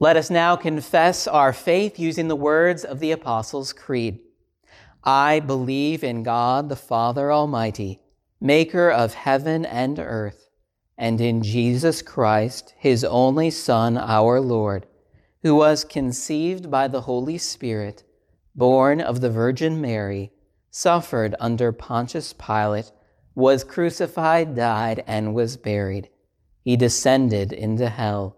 Let us now confess our faith using the words of the Apostles' Creed. I believe in God the Father Almighty, maker of heaven and earth, and in Jesus Christ, his only Son, our Lord, who was conceived by the Holy Spirit, born of the Virgin Mary, suffered under Pontius Pilate, was crucified, died, and was buried. He descended into hell.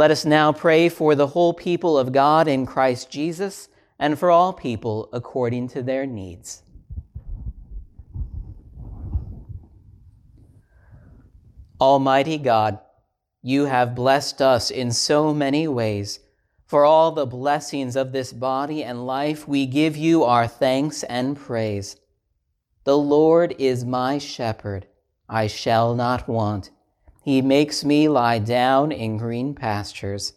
Let us now pray for the whole people of God in Christ Jesus and for all people according to their needs. Almighty God, you have blessed us in so many ways. For all the blessings of this body and life, we give you our thanks and praise. The Lord is my shepherd, I shall not want. He makes me lie down in green pastures.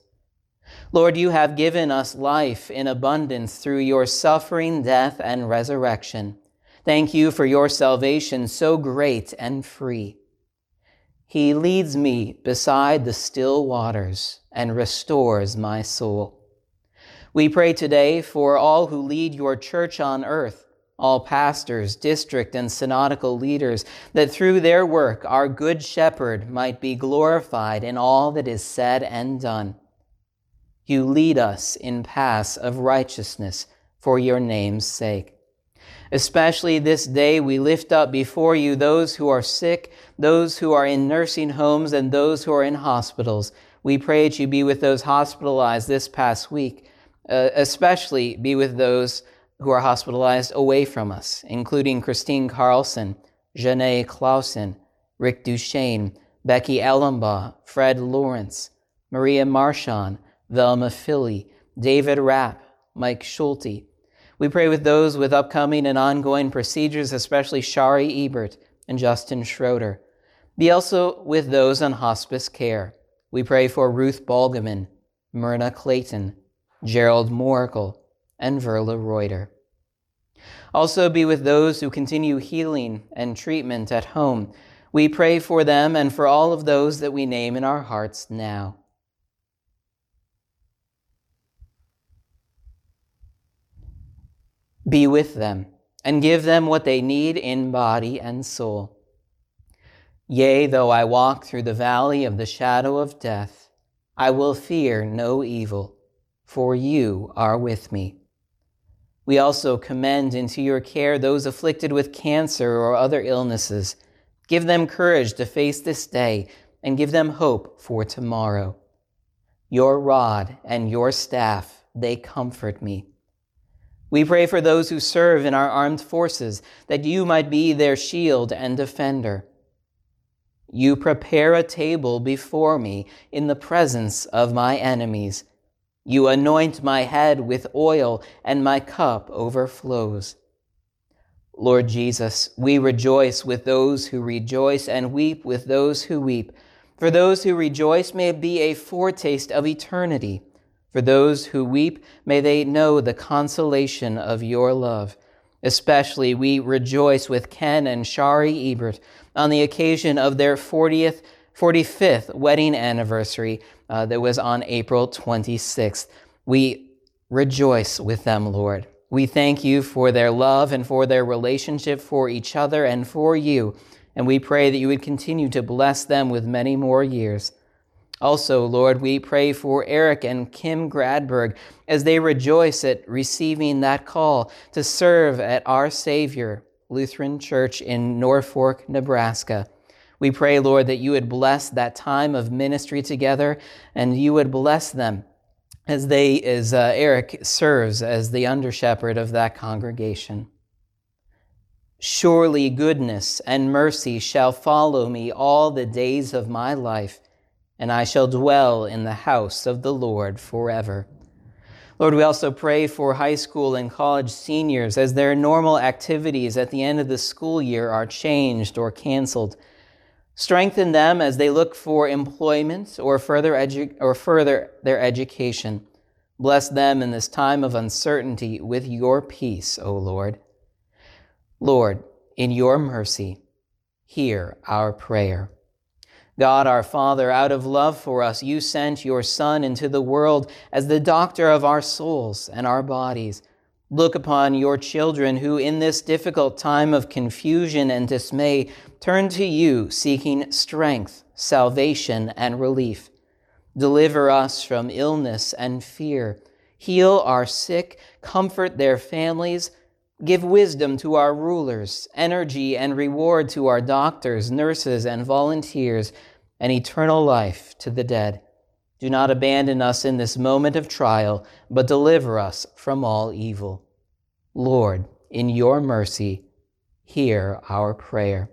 Lord, you have given us life in abundance through your suffering, death, and resurrection. Thank you for your salvation so great and free. He leads me beside the still waters and restores my soul. We pray today for all who lead your church on earth all pastors, district, and synodical leaders, that through their work our Good Shepherd might be glorified in all that is said and done. You lead us in paths of righteousness for your name's sake. Especially this day, we lift up before you those who are sick, those who are in nursing homes, and those who are in hospitals. We pray that you be with those hospitalized this past week, uh, especially be with those who are hospitalized away from us, including Christine Carlson, Janae Clausen, Rick Duchesne, Becky Ellenbaugh, Fred Lawrence, Maria Marchand, Velma Philly, David Rapp, Mike Schulte. We pray with those with upcoming and ongoing procedures, especially Shari Ebert and Justin Schroeder. Be also with those on hospice care. We pray for Ruth Balgaman, Myrna Clayton, Gerald Moracle, and Verla Reuter. Also be with those who continue healing and treatment at home. We pray for them and for all of those that we name in our hearts now. Be with them and give them what they need in body and soul. Yea, though I walk through the valley of the shadow of death, I will fear no evil, for you are with me. We also commend into your care those afflicted with cancer or other illnesses. Give them courage to face this day and give them hope for tomorrow. Your rod and your staff, they comfort me. We pray for those who serve in our armed forces, that you might be their shield and defender. You prepare a table before me in the presence of my enemies. You anoint my head with oil, and my cup overflows. Lord Jesus, we rejoice with those who rejoice and weep with those who weep. For those who rejoice, may be a foretaste of eternity. For those who weep, may they know the consolation of your love. Especially we rejoice with Ken and Shari Ebert on the occasion of their 40th 45th wedding anniversary uh, that was on April 26th. We rejoice with them, Lord. We thank you for their love and for their relationship for each other and for you. And we pray that you would continue to bless them with many more years. Also, Lord, we pray for Eric and Kim Gradberg as they rejoice at receiving that call to serve at Our Savior Lutheran Church in Norfolk, Nebraska. We pray, Lord, that you would bless that time of ministry together and you would bless them as they as uh, Eric serves as the under shepherd of that congregation. Surely goodness and mercy shall follow me all the days of my life, and I shall dwell in the house of the Lord forever. Lord, we also pray for high school and college seniors as their normal activities at the end of the school year are changed or canceled. Strengthen them as they look for employment or further, edu- or further their education. Bless them in this time of uncertainty with your peace, O Lord. Lord, in your mercy, hear our prayer. God our Father, out of love for us, you sent your Son into the world as the doctor of our souls and our bodies. Look upon your children who, in this difficult time of confusion and dismay, turn to you seeking strength, salvation, and relief. Deliver us from illness and fear. Heal our sick, comfort their families, give wisdom to our rulers, energy and reward to our doctors, nurses, and volunteers, and eternal life to the dead. Do not abandon us in this moment of trial, but deliver us from all evil. Lord, in your mercy, hear our prayer.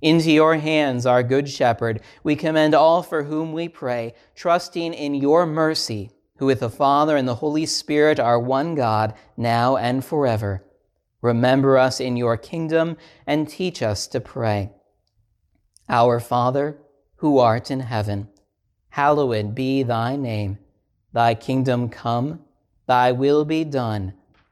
Into your hands, our good shepherd, we commend all for whom we pray, trusting in your mercy, who with the Father and the Holy Spirit are one God, now and forever. Remember us in your kingdom and teach us to pray. Our Father, who art in heaven, hallowed be thy name. Thy kingdom come, thy will be done,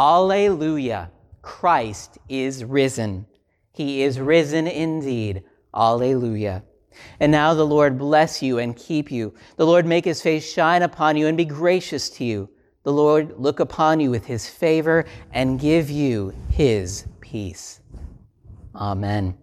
Alleluia! Christ is risen. He is risen indeed. Alleluia. And now the Lord bless you and keep you. The Lord make his face shine upon you and be gracious to you. The Lord look upon you with his favor and give you his peace. Amen.